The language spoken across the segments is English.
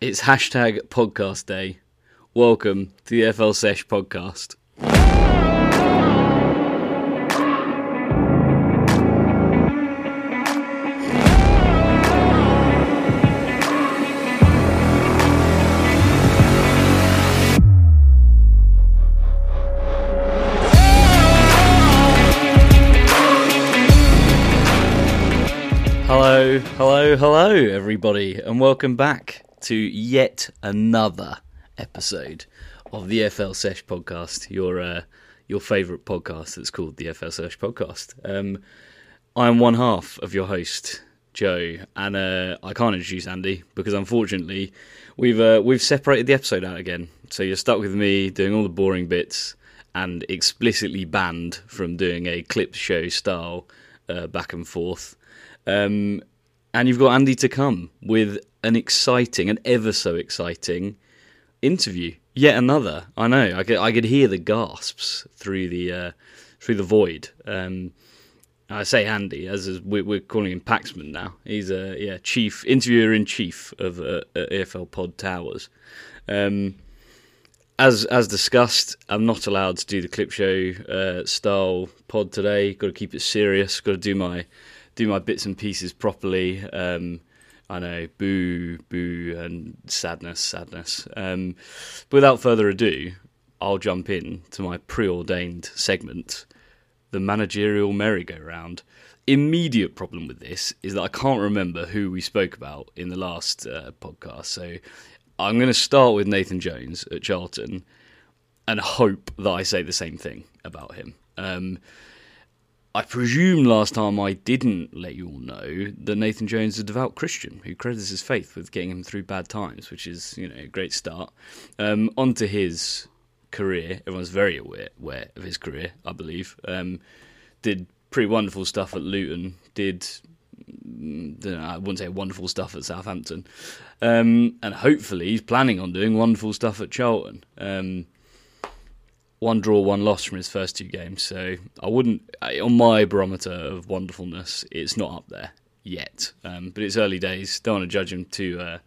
It's hashtag podcast day. Welcome to the EFL Sesh podcast. Hello, hello, hello, everybody, and welcome back to yet another episode of the EFL Sesh podcast, your uh, your favourite podcast that's called the FL Sesh podcast. Um, I'm one half of your host, Joe, and uh, I can't introduce Andy because unfortunately we've uh, we've separated the episode out again. So you're stuck with me doing all the boring bits and explicitly banned from doing a clip show style uh, back and forth. Um, and you've got Andy to come with an exciting, an ever so exciting interview. Yet another. I know. I could, I could hear the gasps through the uh, through the void. Um, I say Andy, as is, we're, calling him Paxman now. He's a yeah chief interviewer in chief of uh, EFL Pod Towers. Um, as as discussed, I'm not allowed to do the clip show uh, style pod today. Got to keep it serious. Got to do my do my bits and pieces properly. Um, I know, boo, boo, and sadness, sadness. Um, but without further ado, I'll jump in to my preordained segment, the managerial merry-go-round. Immediate problem with this is that I can't remember who we spoke about in the last uh, podcast. So I'm going to start with Nathan Jones at Charlton and hope that I say the same thing about him. Um, I presume last time I didn't let you all know that Nathan Jones is a devout Christian who credits his faith with getting him through bad times, which is, you know, a great start. Um, on to his career. Everyone's very aware, aware of his career, I believe. Um, did pretty wonderful stuff at Luton. Did mm, I wouldn't say wonderful stuff at Southampton, um, and hopefully he's planning on doing wonderful stuff at Charlton. Um, one draw, one loss from his first two games. So I wouldn't, on my barometer of wonderfulness, it's not up there yet. Um, but it's early days. Don't want to judge him too uh,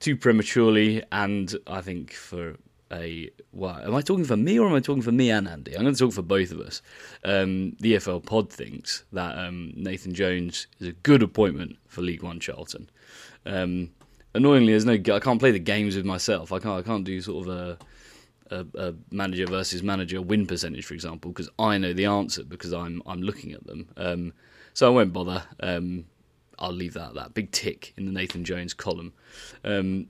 too prematurely. And I think for a well, am I talking for me or am I talking for me and Andy? I'm going to talk for both of us. Um, the EFL Pod thinks that um, Nathan Jones is a good appointment for League One Charlton. Um, annoyingly, there's no. I can't play the games with myself. I can't. I can't do sort of a a, a, manager versus manager win percentage, for example, because I know the answer because I'm I'm looking at them. Um, so I won't bother. Um, I'll leave that that big tick in the Nathan Jones column. Um,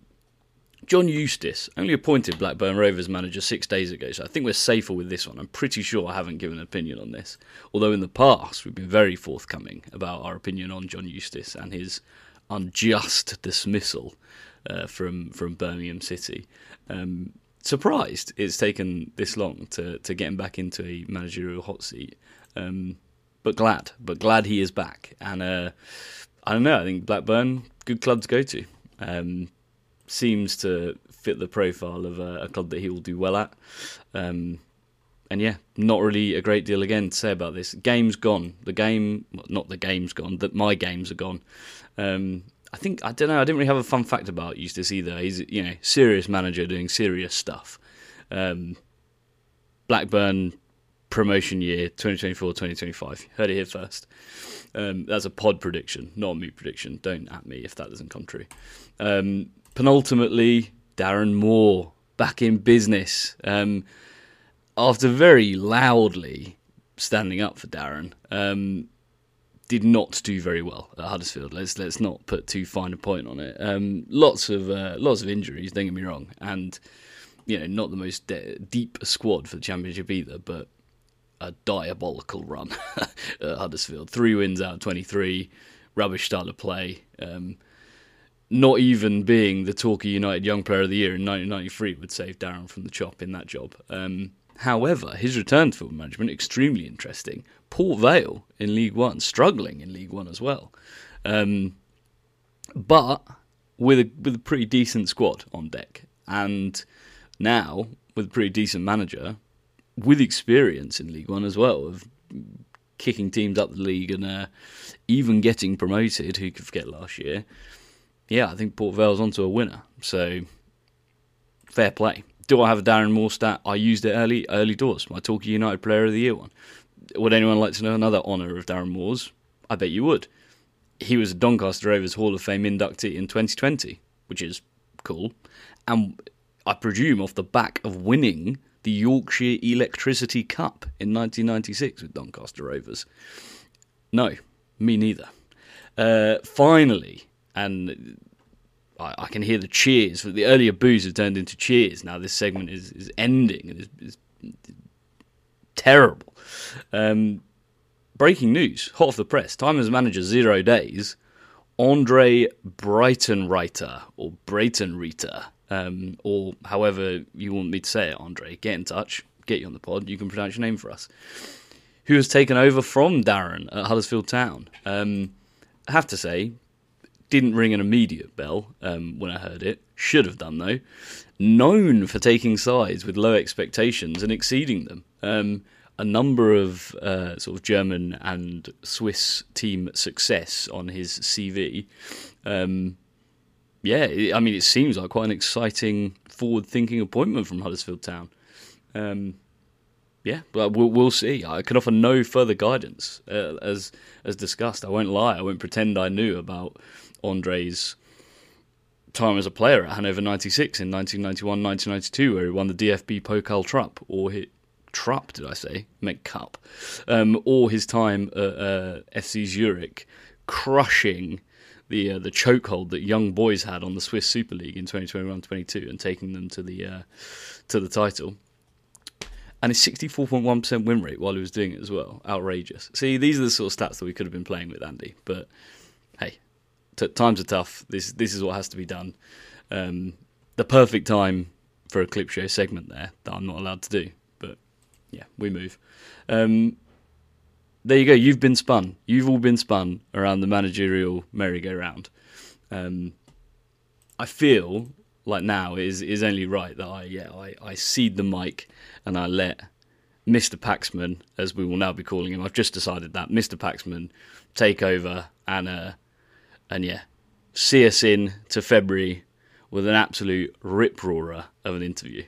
John Eustace only appointed Blackburn Rovers manager six days ago, so I think we're safer with this one. I'm pretty sure I haven't given an opinion on this, although in the past we've been very forthcoming about our opinion on John Eustace and his unjust dismissal uh, from from Birmingham City. Um, surprised it's taken this long to to get him back into a managerial hot seat. Um, but glad, but glad he is back. And uh, I don't know. I think Blackburn, good club to go to. Um, seems to fit the profile of a, a, club that he will do well at. Um, and yeah, not really a great deal again to say about this. Game's gone. The game, well, not the game's gone. That my games are gone. Um, I think I don't know. I didn't really have a fun fact about Eustace either. He's you know serious manager doing serious stuff. Um, Blackburn promotion year 2024-2025. Heard it here first. Um, that's a pod prediction, not a me prediction. Don't at me if that doesn't come true. Um, penultimately, Darren Moore back in business um, after very loudly standing up for Darren. Did not do very well at Huddersfield. Let's let's not put too fine a point on it. Um, lots of uh, lots of injuries. Don't get me wrong, and you know not the most de- deep squad for the Championship either, but a diabolical run at Huddersfield. Three wins out of twenty three. Rubbish style of play. Um, not even being the Torquay United Young Player of the Year in 1993 would save Darren from the chop in that job. Um, However, his return to football management extremely interesting. Port Vale in League One, struggling in League One as well, um, but with a with a pretty decent squad on deck, and now with a pretty decent manager with experience in League One as well of kicking teams up the league and uh, even getting promoted. Who could forget last year? Yeah, I think Port Vale's onto a winner. So fair play. Do I have a Darren Moore stat? I used it early, early doors. My Torquay United Player of the Year one. Would anyone like to know another honour of Darren Moore's? I bet you would. He was a Doncaster Rovers Hall of Fame inductee in 2020, which is cool. And I presume off the back of winning the Yorkshire Electricity Cup in 1996 with Doncaster Rovers. No, me neither. Uh, finally, and I, I, can hear the cheers. The earlier boos have turned into cheers. Now this segment is, is ending is, is terrible. Um, breaking news, hot off the press. Time as manager, zero days. Andre Breitenreiter or Breitenreiter, um, or however you want me to say it, Andre. Get in touch, get you on the pod. You can pronounce your name for us. Who has taken over from Darren at Huddersfield Town? Um, I have to say, didn't ring an immediate bell um, when I heard it. Should have done though. Known for taking sides with low expectations and exceeding them. Um, a number of uh, sort of German and Swiss team success on his CV. Um, yeah, I mean, it seems like quite an exciting, forward-thinking appointment from Huddersfield Town. Um, yeah, but we'll, we'll see. I can offer no further guidance, uh, as as discussed. I won't lie. I won't pretend I knew about Andre's time as a player at Hanover 96 in 1991 1992, where he won the DFB Pokal Trupp, or hit Trupp, did I say? Meant Cup. Um, or his time at uh, FC Zurich, crushing the uh, the chokehold that young boys had on the Swiss Super League in 2021-22 and taking them to the uh, to the title. And his 64.1% win rate while he was doing it as well. Outrageous. See, these are the sort of stats that we could have been playing with, Andy. But hey, t- times are tough. This this is what has to be done. Um, the perfect time for a clip show segment there that I'm not allowed to do. Yeah, we move. Um, there you go. You've been spun. You've all been spun around the managerial merry-go-round. Um, I feel like now is is only right that I yeah I, I cede the mic and I let Mr. Paxman, as we will now be calling him, I've just decided that Mr. Paxman take over and uh, and yeah, see us in to February with an absolute rip roarer of an interview.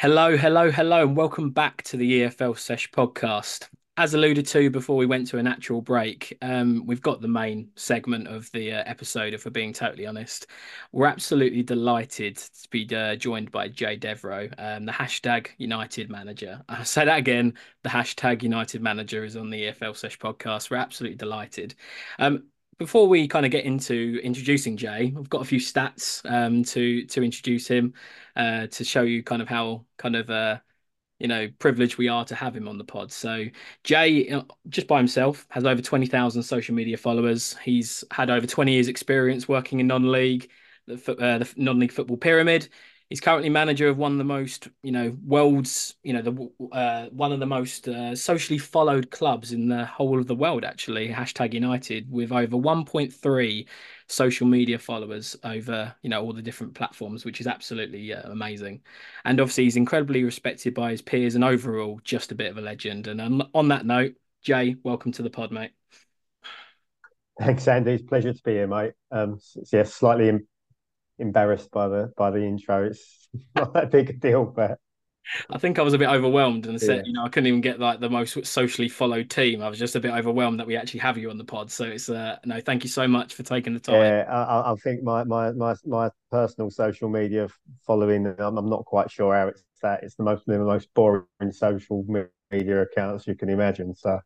Hello, hello, hello, and welcome back to the EFL Sesh podcast. As alluded to before we went to a natural break, um, we've got the main segment of the uh, episode, if we're being totally honest. We're absolutely delighted to be uh, joined by Jay Devereux, um, the hashtag United manager. I'll say that again the hashtag United manager is on the EFL Sesh podcast. We're absolutely delighted. Um, before we kind of get into introducing Jay, I've got a few stats um, to to introduce him uh, to show you kind of how kind of uh, you know privileged we are to have him on the pod. So Jay, just by himself, has over twenty thousand social media followers. He's had over twenty years' experience working in non-league, the, uh, the non-league football pyramid. He's currently manager of one of the most, you know, world's, you know, the uh, one of the most uh, socially followed clubs in the whole of the world. Actually, hashtag United, with over 1.3 social media followers over, you know, all the different platforms, which is absolutely uh, amazing. And obviously, he's incredibly respected by his peers, and overall, just a bit of a legend. And um, on that note, Jay, welcome to the pod, mate. Thanks, Andy. It's pleasure to be here, mate. Um, yeah, slightly embarrassed by the by the intro. It's not that big a deal, but I think I was a bit overwhelmed and said, yeah. you know, I couldn't even get like the most socially followed team. I was just a bit overwhelmed that we actually have you on the pod. So it's uh, no, thank you so much for taking the time. Yeah, I, I think my, my my my personal social media following, I'm, I'm not quite sure how it's that. It's the most the most boring social media accounts you can imagine. So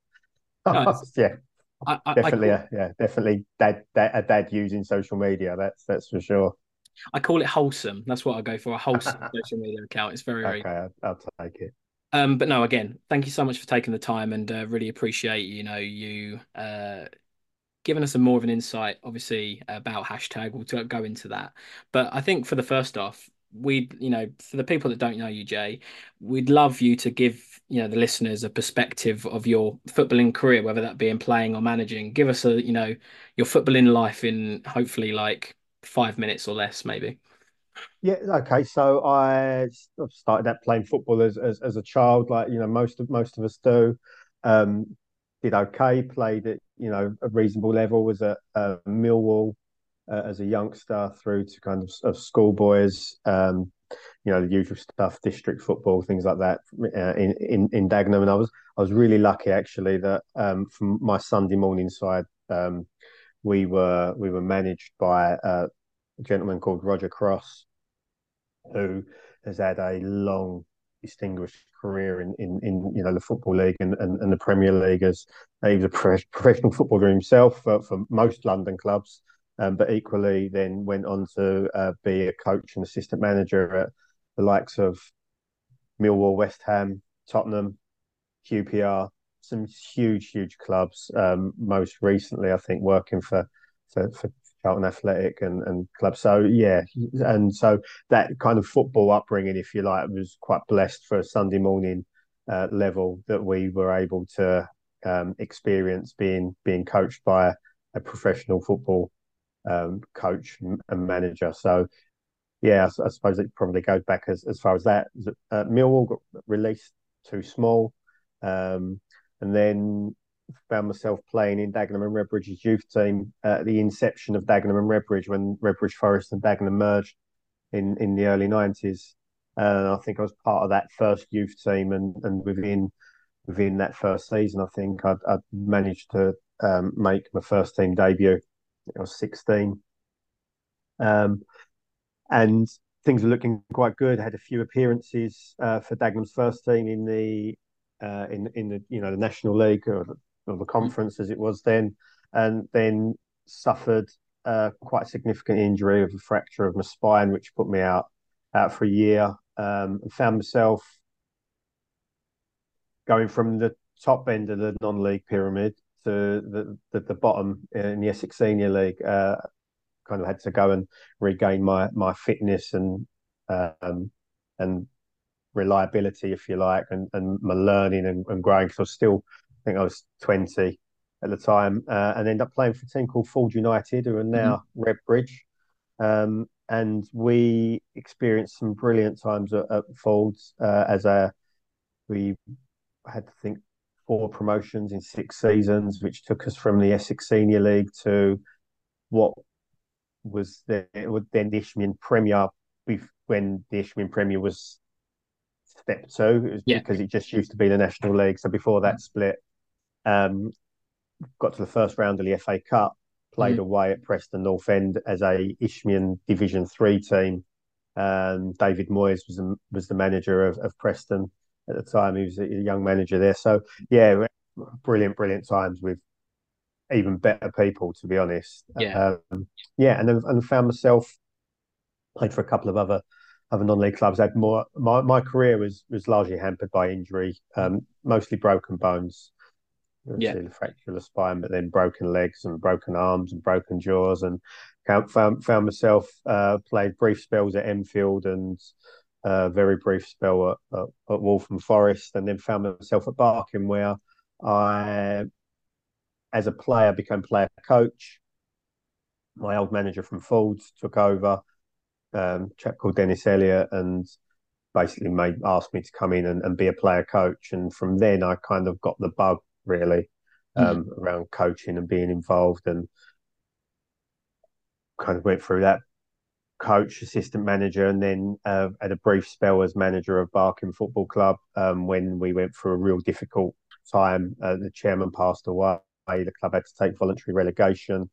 yeah. I, I, definitely, I, yeah, definitely, dad, dad, a dad using social media. That's that's for sure. I call it wholesome. That's what I go for. A wholesome social media account. It's very, okay. I'll, I'll take it. Um, but no, again, thank you so much for taking the time and uh, really appreciate you know you uh, giving us a more of an insight, obviously about hashtag. We'll go into that, but I think for the first off, we you know for the people that don't know you, Jay, we'd love you to give you know the listeners a perspective of your footballing career, whether that be in playing or managing. Give us a you know your footballing life in hopefully like five minutes or less, maybe. Yeah. Okay. So I started out playing football as, as, as a child, like you know most of most of us do. Um, did okay. Played at you know a reasonable level. Was at uh, Millwall, uh, as a youngster through to kind of, of schoolboys. Um, you know the usual stuff, district football, things like that uh, in, in in Dagenham. And I was I was really lucky actually that um, from my Sunday morning side, um, we were we were managed by a gentleman called Roger Cross, who has had a long distinguished career in, in, in you know the football league and, and, and the Premier League as he was a professional footballer himself for, for most London clubs, um, but equally then went on to uh, be a coach and assistant manager at the likes of Millwall, West Ham, Tottenham, QPR, some huge huge clubs. Um, most recently, I think working for for, for Charlton Athletic and, and clubs. So yeah, and so that kind of football upbringing, if you like, was quite blessed for a Sunday morning uh, level that we were able to um, experience being being coached by a professional football um, coach and manager. So yeah, I, I, suppose it probably goes back as, as far as that. Uh, Millwall got released too small, um, and then found myself playing in Dagenham and Redbridge's youth team at the inception of Dagenham and Redbridge when Redbridge Forest and Dagenham merged in, in the early 90s. And I think I was part of that first youth team, and, and within within that first season, I think I'd, I'd managed to um, make my first team debut. I was 16. Um, and things were looking quite good. I had a few appearances uh, for Dagenham's first team in the uh, in in the you know the National League or of the conference as it was then, and then suffered uh, quite a significant injury of a fracture of my spine, which put me out out for a year. Um, and found myself going from the top end of the non-league pyramid to the the, the bottom in the Essex Senior League. Uh, kind of had to go and regain my my fitness and um, and reliability, if you like, and, and my learning and, and growing. Because I was still I think I was 20 at the time, uh, and ended up playing for a team called Ford United, who are now mm-hmm. Redbridge. Um, and we experienced some brilliant times at, at Fords uh, as a we had to think four promotions in six seasons, which took us from the Essex Senior League to what was the, then the Isthmian Premier when the Isthmian Premier was step two, yeah. because it just used to be the National League. So before that split, um, got to the first round of the FA Cup, played mm. away at Preston North End as a Isthmian Division Three team. Um, David Moyes was the, was the manager of, of Preston at the time. He was a young manager there. So yeah, brilliant, brilliant times with even better people, to be honest. Yeah, um, yeah, and then and found myself played for a couple of other other non-league clubs. I had more. My, my career was was largely hampered by injury, um, mostly broken bones yeah. the fracture of the spine, but then broken legs and broken arms and broken jaws, and found found myself uh, played brief spells at Enfield and a uh, very brief spell at, at, at Waltham Forest, and then found myself at Barking, where I, as a player, became player coach. My old manager from Fords took over, um, a chap called Dennis Elliott, and basically made asked me to come in and, and be a player coach. And from then, I kind of got the bug really hmm. um, mm. around coaching and being involved and kind of went through that coach, assistant manager, and then uh, had a brief spell as manager of Barking Football Club um, when we went through a real difficult time. Uh, the chairman passed away. The club had to take voluntary relegation.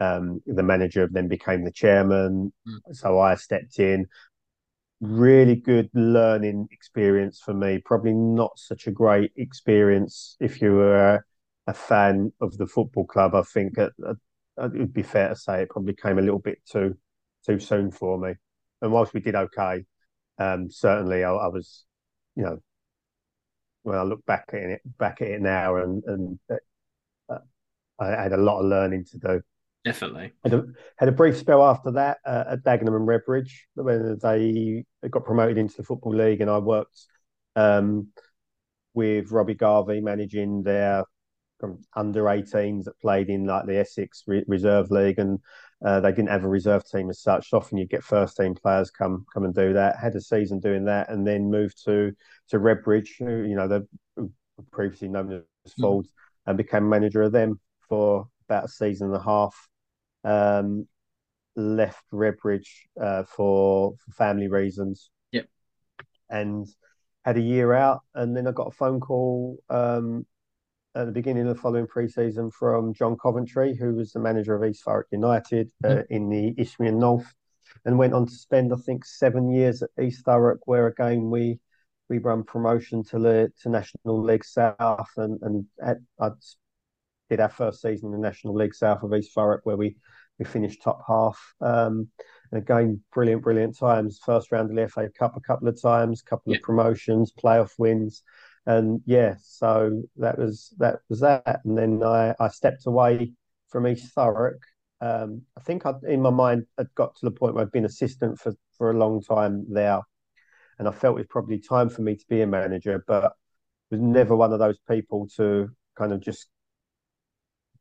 Um, the manager then became the chairman. Mm. So I stepped in, really good learning experience for me. Probably not such a great experience if you were a fan of the football club. I think it, it would be fair to say it probably came a little bit too too soon for me. And whilst we did okay, um, certainly I, I, was, you know, when I look back at it back at it now, and and uh, I had a lot of learning to do. Definitely. Had a, had a brief spell after that uh, at Dagenham and Redbridge when they got promoted into the Football League, and I worked um, with Robbie Garvey managing their under 18s that played in like the Essex Re- Reserve League, and uh, they didn't have a reserve team as such. Often you get first team players come come and do that. Had a season doing that, and then moved to to Redbridge, who you know they previously known as Fords, mm-hmm. and became manager of them for about a season and a half. Um, left Redbridge uh, for, for family reasons. Yep. And had a year out, and then I got a phone call um, at the beginning of the following pre-season from John Coventry, who was the manager of East Thurrock United uh, mm. in the Isthmian North, and went on to spend, I think, seven years at East Thurrock, where again we we run promotion to the to National League South, and and at, I did our first season in the National League South of East Thurrock, where we we finished top half. Um, again, brilliant, brilliant times. First round of the FA Cup a couple of times, couple yeah. of promotions, playoff wins, and yeah, so that was that was that. And then I I stepped away from East Thurrock. Um, I think I, in my mind I'd got to the point where I'd been assistant for for a long time there, and I felt it was probably time for me to be a manager, but was never one of those people to kind of just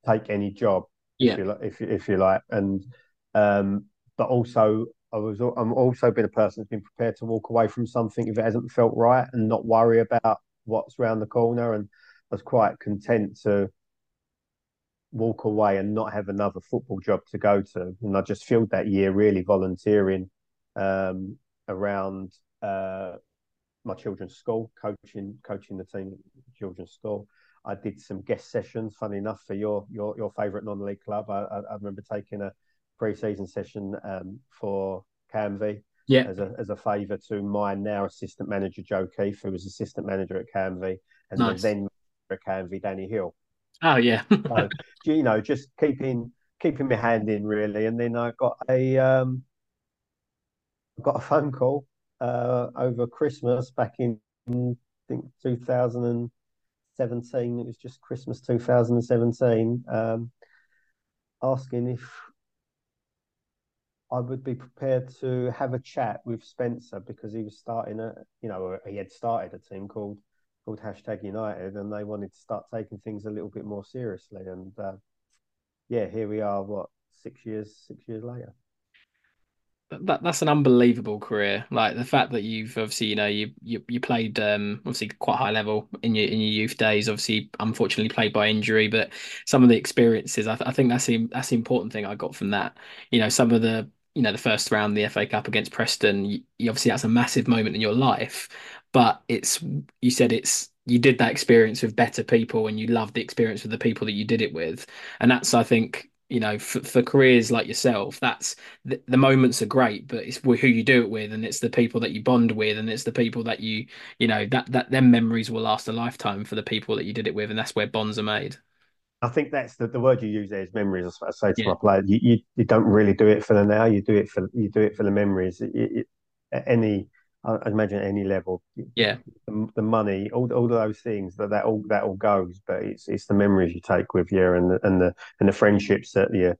take any job, yeah. if you like, if, if you like, and um, but also I was I'm also been a person that's been prepared to walk away from something if it hasn't felt right and not worry about what's around the corner, and I was quite content to walk away and not have another football job to go to, and I just filled that year really volunteering um, around uh, my children's school, coaching coaching the team at children's school. I did some guest sessions, funny enough, for your your your favourite non-league club. I, I, I remember taking a pre-season session um, for Canvey yeah. as a as a favour to my now assistant manager Joe Keefe, who was assistant manager at Canvey, and nice. then at Canvey Danny Hill. Oh yeah, so, you know, just keeping keeping my hand in really, and then I got a um, got a phone call uh, over Christmas back in I think 2000 17. It was just Christmas 2017. Um, asking if I would be prepared to have a chat with Spencer because he was starting a, you know, he had started a team called called hashtag United, and they wanted to start taking things a little bit more seriously. And uh, yeah, here we are. What six years? Six years later that that's an unbelievable career. Like the fact that you've obviously, you know, you you, you played um, obviously quite high level in your in your youth days. Obviously, unfortunately, played by injury, but some of the experiences, I, th- I think that's the that's the important thing I got from that. You know, some of the you know the first round the FA Cup against Preston. You, you obviously that's a massive moment in your life, but it's you said it's you did that experience with better people and you loved the experience with the people that you did it with, and that's I think you know for, for careers like yourself that's the, the, moments are great but it's who you do it with and it's the people that you bond with and it's the people that you you know that that them memories will last a lifetime for the people that you did it with and that's where bonds are made I think that's the, the word you use there is memories. I say to yeah. my players, you, you, you don't really do it for the now. You do it for you do it for the memories. It, it, any I imagine any level. Yeah, the, the, money, all all those things that that all that all goes, but it's it's the memories you take with you and the and the and the friendships that you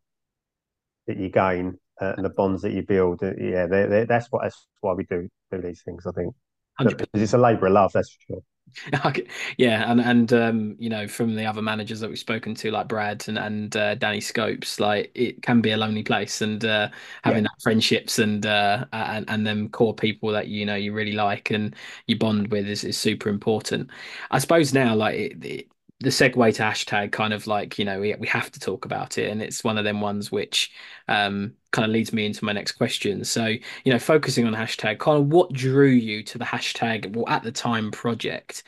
that you gain uh, and the bonds that you build. Uh, yeah, they're, they're, that's what that's why we do do these things. I think because it's a labour of love. That's for sure. yeah, and and um, you know, from the other managers that we've spoken to, like Brad and and uh, Danny Scopes, like it can be a lonely place, and uh, having yeah. that friendships and uh, and and them core people that you know you really like and you bond with is, is super important. I suppose now, like it, it the segue to hashtag kind of like you know we, we have to talk about it. And it's one of them ones which um, kind of leads me into my next question. So you know focusing on hashtag kind of what drew you to the hashtag well at the time project?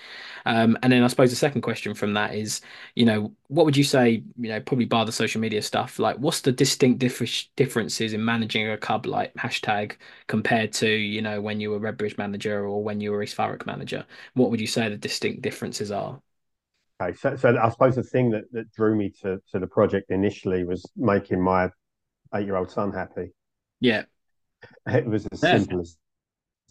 Um, and then i suppose the second question from that is you know what would you say you know probably bar the social media stuff like what's the distinct diff- differences in managing a club like hashtag compared to you know when you were redbridge manager or when you were east Thurrock manager? What would you say the distinct differences are Okay, so, so I suppose the thing that, that drew me to, to the project initially was making my eight year old son happy. Yeah, it was as yeah. simple as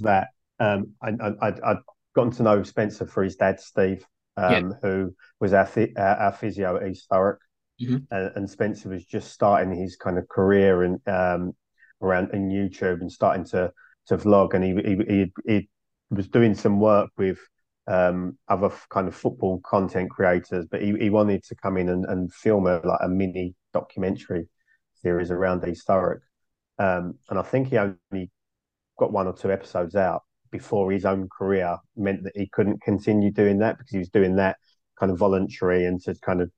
that. Um, I, I, I'd gotten to know Spencer for his dad, Steve, um, yeah. who was our, our physio at East Thurrock, mm-hmm. and, and, Spencer was just starting his kind of career in um, around in YouTube and starting to to vlog, and he he, he, he was doing some work with um, other kind of football content creators, but he, he wanted to come in and, and film a like a mini documentary series around East Thurrock. Um, and I think he only got one or two episodes out before his own career meant that he couldn't continue doing that because he was doing that kind of voluntary and to kind of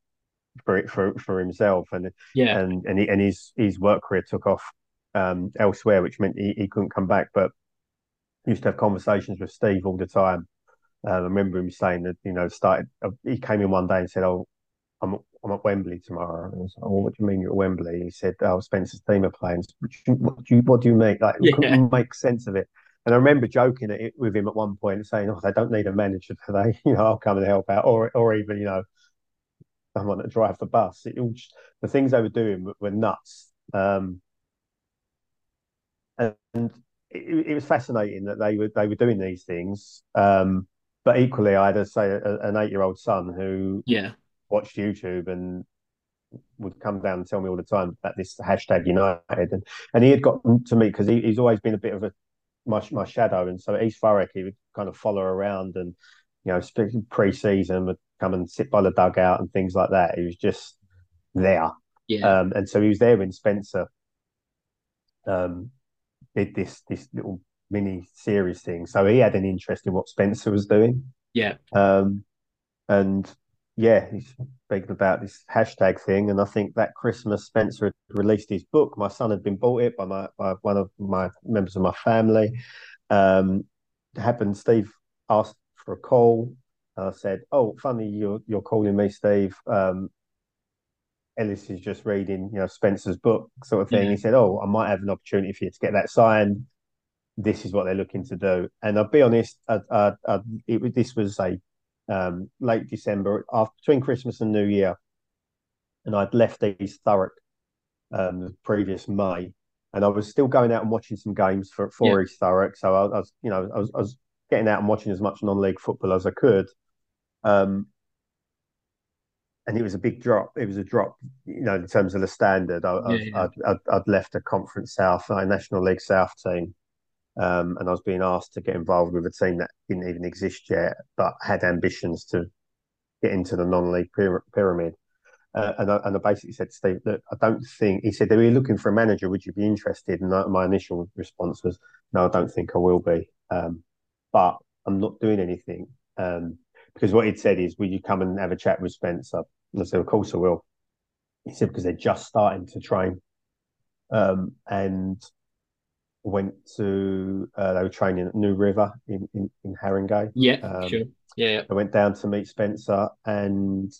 for for for himself and yeah and and, he, and his his work career took off um, elsewhere, which meant he, he couldn't come back. But used to have conversations with Steve all the time. Uh, I remember him saying that you know started. Uh, he came in one day and said, "Oh, I'm I'm at Wembley tomorrow." And I was like, "Oh, what do you mean you're at Wembley?" He said, "Oh, Spencer's team are playing." What do you What do you make? Like, yeah. couldn't make sense of it. And I remember joking it with him at one point and saying, "Oh, they don't need a manager today. You know, I'll come and help out, or or even you know, someone to drive the bus." It, it the things they were doing were, were nuts. Um, and it, it, was fascinating that they were they were doing these things. Um, but equally, I had to say a, an eight year old son who yeah watched YouTube and would come down and tell me all the time about this hashtag United, and and he had got to me because he, he's always been a bit of a my my shadow, and so at East Thurrock he would kind of follow around and you know pre-season would come and sit by the dugout and things like that. He was just there, yeah. Um, and so he was there when Spencer um, did this this little mini series thing. So he had an interest in what Spencer was doing. Yeah. Um, and yeah, he's speaking about this hashtag thing. And I think that Christmas Spencer had released his book. My son had been bought it by my by one of my members of my family. Um, it happened. Steve asked for a call. I said, "Oh, funny you're you're calling me, Steve. Um, Ellis is just reading, you know, Spencer's book, sort of thing." Yeah. He said, "Oh, I might have an opportunity for you to get that signed this is what they're looking to do. And I'll be honest, I, I, I, it, this was a um, late December, after, between Christmas and New Year, and I'd left East Thurrock um, the previous May, and I was still going out and watching some games for for yeah. East Thurrock. So I, I, was, you know, I was, I was getting out and watching as much non-league football as I could. Um, and it was a big drop. It was a drop, you know, in terms of the standard. I, yeah, yeah. I'd, I'd, I'd, left a Conference South, a National League South team, um, and I was being asked to get involved with a team that didn't even exist yet, but had ambitions to get into the non-league pyramid. Uh, and, I, and I basically said, to Steve, look, I don't think, he said, are you looking for a manager? Would you be interested? And my initial response was, no, I don't think I will be. Um, but I'm not doing anything. Um, because what he'd said is, will you come and have a chat with Spencer? And I said, of course I will. He said, because they're just starting to train. Um, and went to uh, they were training at New River in in, in Haringey. Yeah, um, sure. Yeah, I went down to meet Spencer and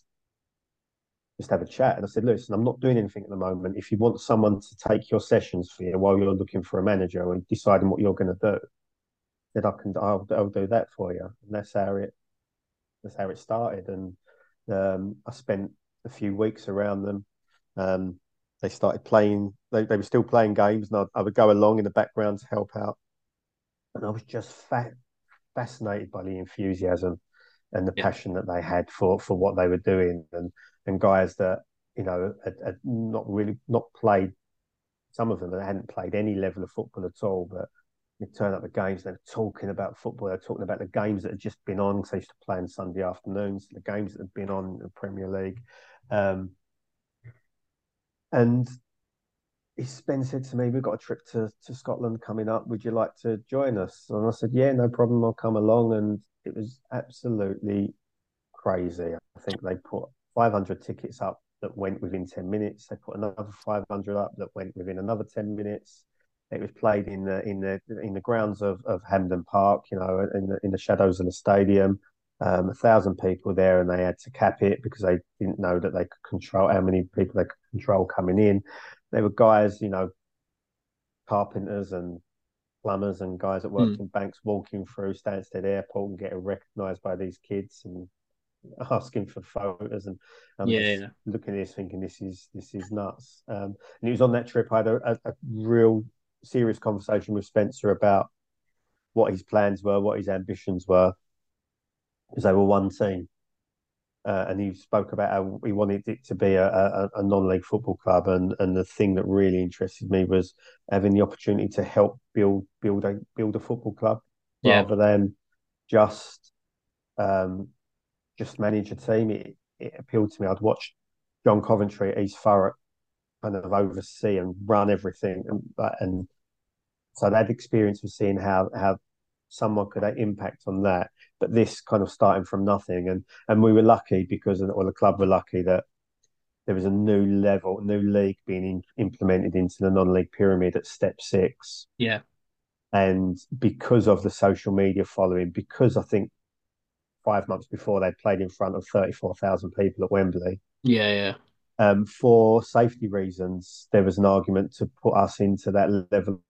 just have a chat. And I said, listen, I'm not doing anything at the moment. If you want someone to take your sessions for you while you're looking for a manager and deciding what you're going to do, then I can I'll, I'll do that for you. And that's how it that's how it started. And um, I spent a few weeks around them. Um, they started playing. They, they were still playing games, and I, I would go along in the background to help out. And I was just fa- fascinated by the enthusiasm and the yeah. passion that they had for for what they were doing, and and guys that you know had, had not really not played. Some of them that hadn't played any level of football at all, but you turn up the games, they're talking about football. They're talking about the games that had just been on. Because they used to play on Sunday afternoons, the games that had been on in the Premier League. Um, and Ben said to me, "We've got a trip to, to Scotland coming up. Would you like to join us?" And I said, "Yeah, no problem. I'll come along." And it was absolutely crazy. I think they put 500 tickets up that went within 10 minutes. They put another 500 up that went within another 10 minutes. It was played in the in the in the grounds of, of Hampden Park, you know, in the in the shadows of the stadium um, a thousand people there, and they had to cap it because they didn't know that they could control how many people they could control coming in. There were guys, you know, carpenters and plumbers and guys that worked mm. in banks walking through Stansted Airport and getting recognised by these kids and asking for photos and um, yeah, looking at this thinking this is this is nuts. Um, and it was on that trip I had a, a real serious conversation with Spencer about what his plans were, what his ambitions were, because they were one team. Uh, and he spoke about how he wanted it to be a, a, a, non-league football club, and, and the thing that really interested me was having the opportunity to help build build a build a football club yeah. rather than just um, just manage a team. It, it appealed to me. I'd watched John Coventry at East Thurrock kind of oversee and run everything, and and so that experience of seeing how how someone could have impact on that. But this kind of starting from nothing, and and we were lucky because, or the club were lucky that there was a new level, new league being in, implemented into the non-league pyramid at step six. Yeah. And because of the social media following, because I think five months before they played in front of 34,000 people at Wembley. Yeah, yeah. Um, for safety reasons, there was an argument to put us into that level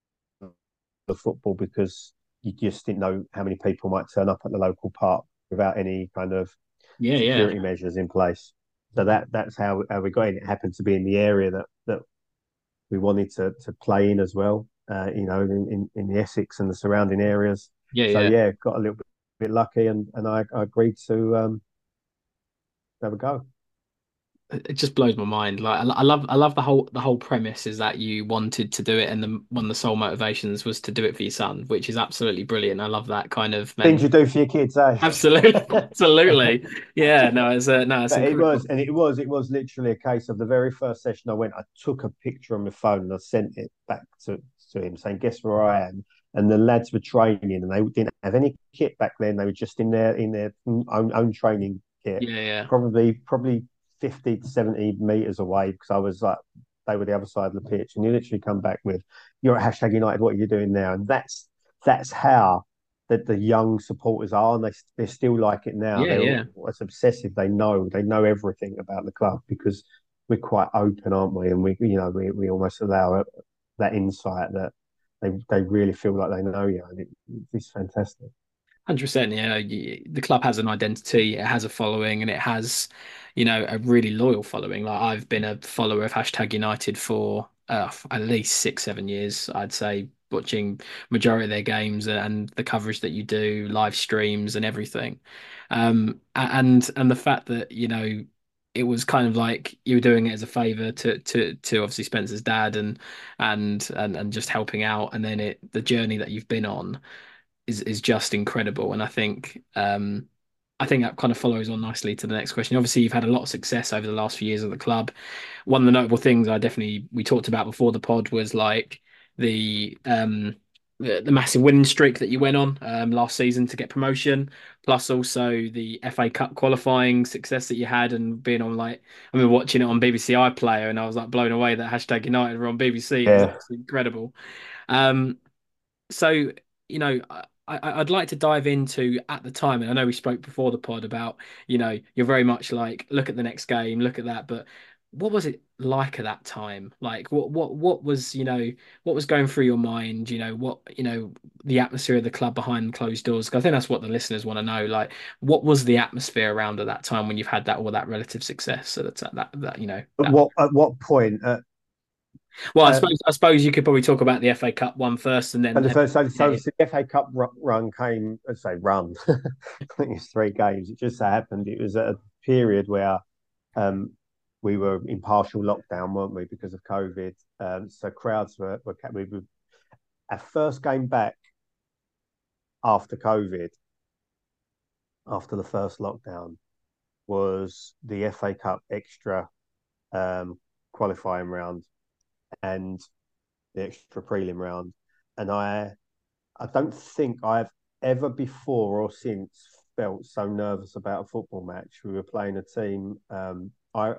of football because you just didn't know how many people might turn up at the local park without any kind of yeah, security yeah. measures in place. So that that's how, how we got in. It happened to be in the area that that we wanted to to play in as well. Uh, you know, in, in, in the Essex and the surrounding areas. Yeah, so yeah. yeah, got a little bit, bit lucky, and and I, I agreed to um, have a go it just blows my mind. Like I love, I love the whole the whole premise is that you wanted to do it, and the one of the sole motivations was to do it for your son, which is absolutely brilliant. I love that kind of things you do for your kids, eh? Absolutely, absolutely. Yeah, no, it's uh, no, it's it was, and it was, it was literally a case of the very first session I went. I took a picture on my phone and I sent it back to to him, saying, "Guess where I am." And the lads were training, and they didn't have any kit back then. They were just in their in their own own training kit. Yeah, yeah. Probably, probably 50 to 70 meters away because I was like, they were the other side of the pitch. And you literally come back with, you're at hashtag United, what are you doing now? And that's that's how that the young supporters are, and they they're still like it now. Yeah, they're yeah. It's obsessive. They know they know everything about the club because we're quite open, aren't we? And we you know we, we almost allow that insight that they they really feel like they know you, and it, it's fantastic. Hundred percent. Yeah, the club has an identity. It has a following, and it has, you know, a really loyal following. Like I've been a follower of hashtag United for uh, at least six, seven years. I'd say watching majority of their games and the coverage that you do, live streams and everything. Um, and and the fact that you know it was kind of like you were doing it as a favor to to to obviously Spencer's dad and and and and just helping out, and then it the journey that you've been on is is just incredible. And I think um, I think that kind of follows on nicely to the next question. Obviously, you've had a lot of success over the last few years at the club. One of the notable things I definitely we talked about before the pod was like the um, the, the massive winning streak that you went on um, last season to get promotion, plus also the FA Cup qualifying success that you had, and being on like I remember watching it on BBC iPlayer, and I was like blown away that hashtag United were on BBC. Yeah. It was incredible. Um, so you know, I, would like to dive into at the time, and I know we spoke before the pod about, you know, you're very much like, look at the next game, look at that, but what was it like at that time? Like, what, what, what was, you know, what was going through your mind? You know, what, you know, the atmosphere of the club behind closed doors. Because I think that's what the listeners want to know. Like, what was the atmosphere around at that time when you've had that all that relative success? So that, that, that you know, that... at what at what point? Uh, well, I um, suppose I suppose you could probably talk about the FA Cup one first, and then and the first. So, so, so the FA Cup run came. Let's say run. I think it's three games. It just so happened it was at a period where um, we were in partial lockdown, weren't we, because of COVID? Um, so crowds were, were we were our first game back after COVID, after the first lockdown, was the FA Cup extra um, qualifying round and the extra prelim round. And I, I don't think I've ever before or since felt so nervous about a football match. We were playing a team. Um, I,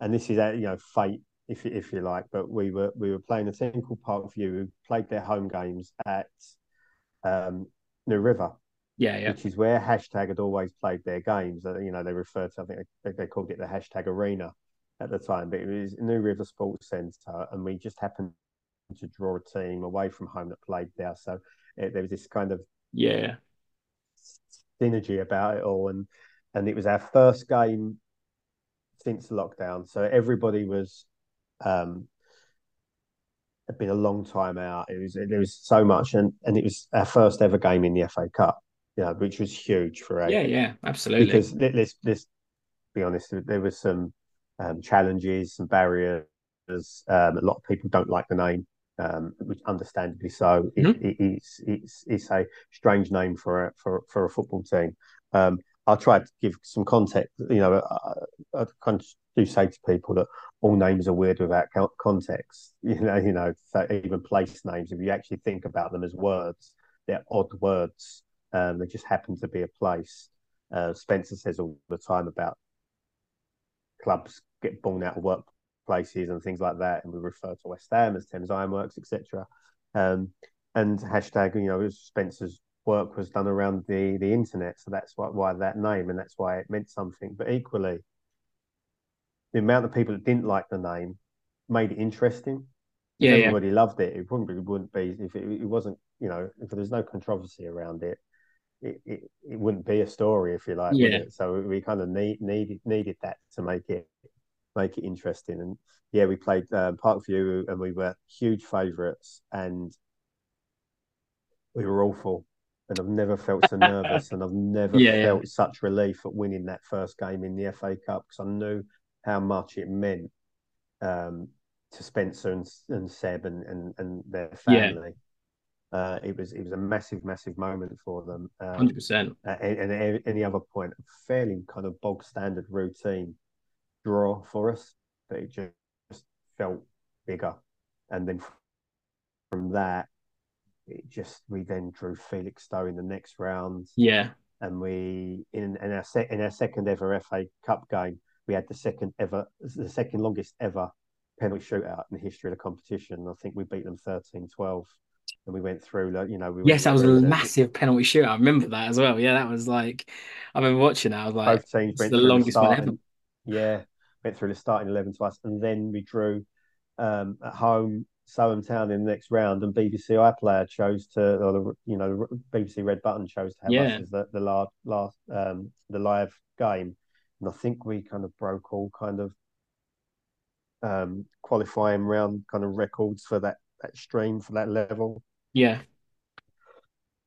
and this is you know fate, if if you like, but we were we were playing a team called Parkview who played their home games at um, New River. Yeah, yeah. Which is where hashtag had always played their games. You know, they referred to I think they, they called it the hashtag arena at the time, but it was New River Sports Centre, and we just happened to draw a team away from home that played there. So it, there was this kind of yeah synergy about it all, and and it was our first game since lockdown, so everybody was. Um, had been a long time out. It was there was so much, and and it was our first ever game in the FA Cup, you know, which was huge for us. Yeah, yeah, absolutely. Because let's let's be honest, there was some um, challenges, and barriers. Um, a lot of people don't like the name, um, which understandably so. Mm-hmm. It, it, it's it's it's a strange name for a for for a football team. Um, I'll try to give some context. You know, I, I kind of do say to people that all names are weird without context. You know, you know, so even place names, if you actually think about them as words, they're odd words. Um, they just happen to be a place. Uh, Spencer says all the time about clubs get born out of workplaces and things like that, and we refer to West Ham as Thames Ironworks, etc. Um, and hashtag, you know, Spencer's work was done around the the internet, so that's why why that name, and that's why it meant something. But equally, the amount of people that didn't like the name made it interesting. Yeah, if yeah. everybody loved it. It probably wouldn't be if it, it wasn't, you know, if there's no controversy around it. It, it, it wouldn't be a story if you like. Yeah. So we kind of need needed needed that to make it make it interesting. And yeah, we played um, Parkview and we were huge favourites and we were awful. And I've never felt so nervous and I've never Yeah, yeah. felt such relief at winning that first game in the FA Cup because I knew how much it meant um, to Spencer and, and Seb and, and, and their Yeah. family. Uh, it was it was a massive, massive moment for them. Um, Hundred percent. uh, and, and any other point, a fairly kind of bog standard routine draw for us, but it just, felt bigger. And then from that, it just we then drew Felixstowe in the next round, Yeah. and we in in our sec, in our second ever FA Cup game, we had the second ever the second longest ever penalty shootout in the history of the competition. I think we beat them 13-12 and we went through like you know we Yes, that was a the- massive penalty shootout. I remember that as well. Yeah, that was like I remember watching that. I was like, both teams went the longest one ever. Yeah, went through the starting eleven twice, and then we drew um, at home Soham Town in the next round, and BBC iPlayer chose to, or the you know BBC Red Button chose to have Yeah. us as the the last last um, the live game, and I think we kind of broke all kind of um, qualifying round kind of records for that that stream for that level. Yeah.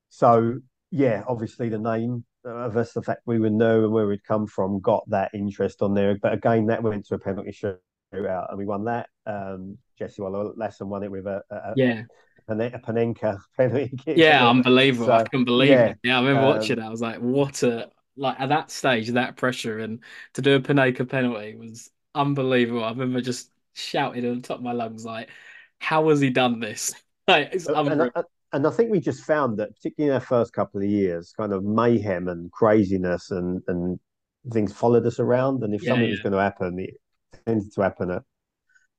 So yeah, obviously the name of us, the fact we would know and where we'd come from, got that interest on there. But again, that went to a penalty shootout, and we won that. Um, Jesse Waller-Lassen won it with a, a, Yeah. a, a Panenka penalty kick. Yeah, unbelievable. I So, couldn't believe yeah, it. Yeah, I remember um, watching it. I was like, what a like at that stage, that pressure and to do a Panenka penalty was unbelievable. I remember just shouting at the top of my lungs, like, how has he done this? And, unreal. and, and I think we just found that, particularly in our first couple of years, kind of mayhem and craziness and and things followed us around. And if Yeah, something yeah. was going to happen, it tended to happen at,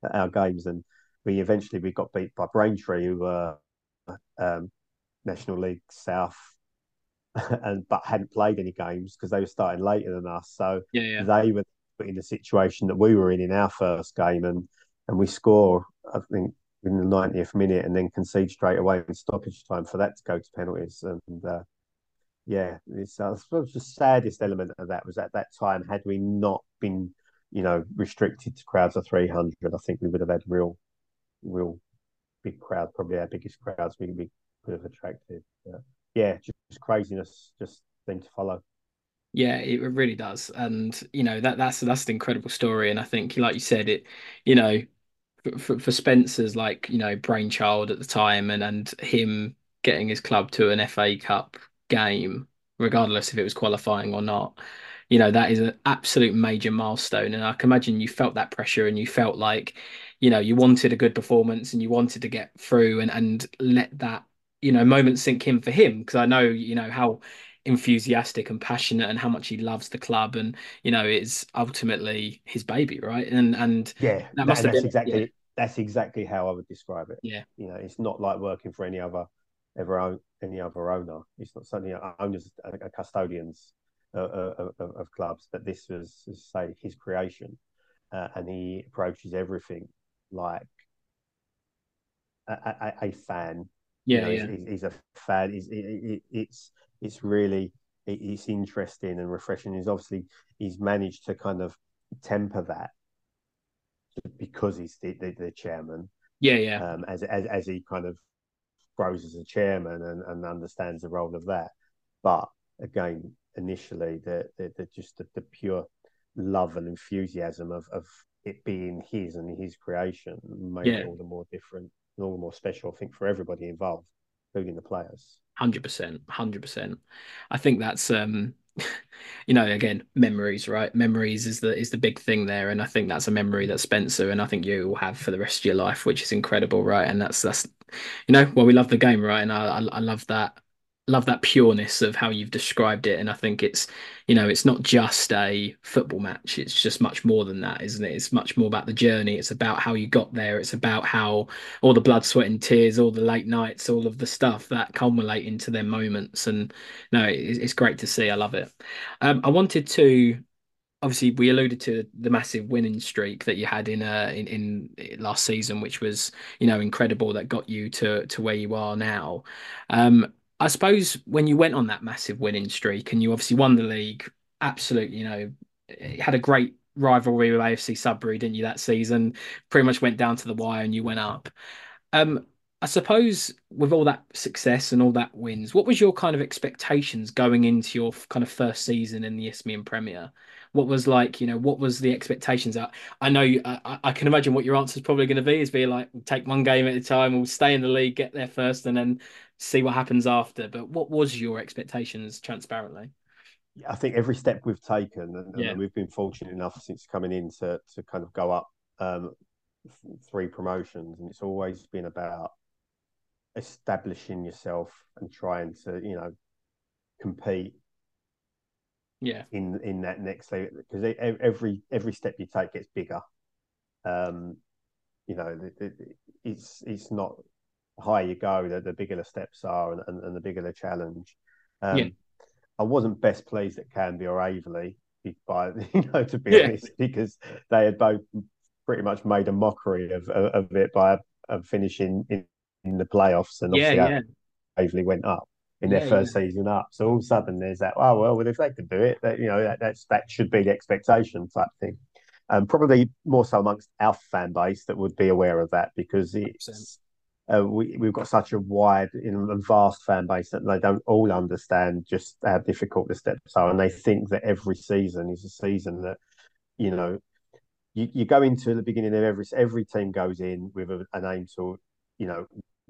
at our games. And we eventually we got beat by Braintree, who were um, National League South, and but hadn't played any games because they were starting later than us. So Yeah, they were in the situation that we were in in our first game, and and we score, I think, in the 90th minute, and then concede straight away in stoppage time for that to go to penalties. And uh, yeah, it's uh, I suppose the saddest element of that was at that time, had we not been, you know, restricted to crowds of 300, I think we would have had real, real big crowd, probably our biggest crowds we, we could have attracted. But yeah, just craziness just thing to follow. Yeah, it really does. And you know, that that's that's an incredible story. And I think, like you said, it, you know, for, for, Spencer's like, you know, brainchild at the time and and him getting his club to an FA Cup game, regardless if it was qualifying or not, you know, that is an absolute major milestone. And I can imagine you felt that pressure and you felt like, you know, you wanted a good performance and you wanted to get through and and let that, you know, moment sink in for him. Because I know, you know, how enthusiastic and passionate and how much he loves the club and you know it's ultimately his baby right and and Yeah, That must have that's been- exactly yeah. that's exactly how I would describe it. Yeah. you know, it's not like working for any other ever own any other owner. It's not something owners are custodians uh, of, of, of clubs. But this was, say, his creation, uh, and he approaches everything like a, a, a fan. You yeah know, yeah he's, he's- a fan. He's, it, it, it's it's really it's interesting and refreshing. He's obviously he's managed to kind of temper that because he's the, the, the chairman yeah yeah um, as, as as he kind of grows as a chairman and, and understands the role of that. But again, initially, the the, the just the, the pure love and enthusiasm of, of it being his and his creation made Yeah. it all the more different all the more special. I think for everybody involved, including the players. Hundred percent, hundred percent. I think that's um, you know, again, memories, right? Memories is the is the big thing there, and I think that's a memory that Spencer and I think you will have for the rest of your life, which is incredible, right? And that's that's, you know, well, we love the game, right? And I I, I love that love that pureness of how you've described it and i think it's you know it's not just a football match it's just much more than that isn't it? It's much more about the journey it's about how you got there it's about how all the blood sweat and tears all the late nights all of the stuff that culminate into their moments and no it's, great to see i love it. Um, i wanted to obviously we alluded to the massive winning streak that you had in uh in, in last season which was you know incredible that got you to to where you are now. Um I suppose when you went on that massive winning streak and you obviously won the league, absolutely, you know, had a great rivalry with AFC Sudbury, didn't you, that season? Pretty much went down to the wire and you went up. Um, I suppose with all that success and all that wins, what was your kind of expectations going into your kind of first season in the Isthmian Premier? What was like, you know, what was the expectations? I, I know, I, I can imagine what your answer is probably going to be is be like, take one game at a time, we'll stay in the league, get there first, and then see what happens after. But what was your expectations, transparently? I think every step we've taken, and, yeah. and we've been fortunate enough since coming in to to kind of go up um, three promotions, and it's always been about establishing yourself and trying to, you know, compete. Yeah. In in that next level, because every every step you take gets bigger. Um, you know, it's it's not higher you go, the, the bigger the steps are and, and, and the bigger the challenge. Um, yeah. I wasn't best pleased at Canvey or Aveley, by you know, to be yeah. honest, because they had both pretty much made a mockery of of, of it by of finishing in, in the playoffs, and obviously yeah, yeah. Aveley went up in their first season up. So all of a sudden, there's that. Oh well, well if they could do it, that you know that that's that should be the expectation type thing. Um, probably more so amongst our fan base that would be aware of that because it's uh, we, we've got such a wide and vast fan base that they don't all understand just how difficult the steps are. And they think that every season is a season that, you know, you, you go into the beginning of every, every team goes in with a, an aim to, you know,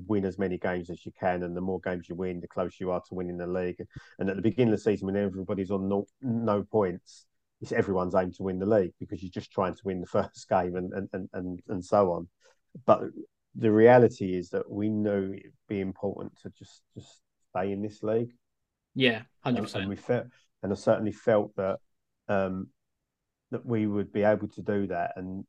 win as many games as you can. And the more games you win, the closer you are to winning the league. And at the beginning of the season, when everybody's on no, no points, it's everyone's aim to win the league because you're just trying to win the first game and, and, and, and so on. But the reality is that we know it'd be important to just just stay in this league. Yeah, hundred percent. And we felt, and I certainly felt that um, that we would be able to do that, and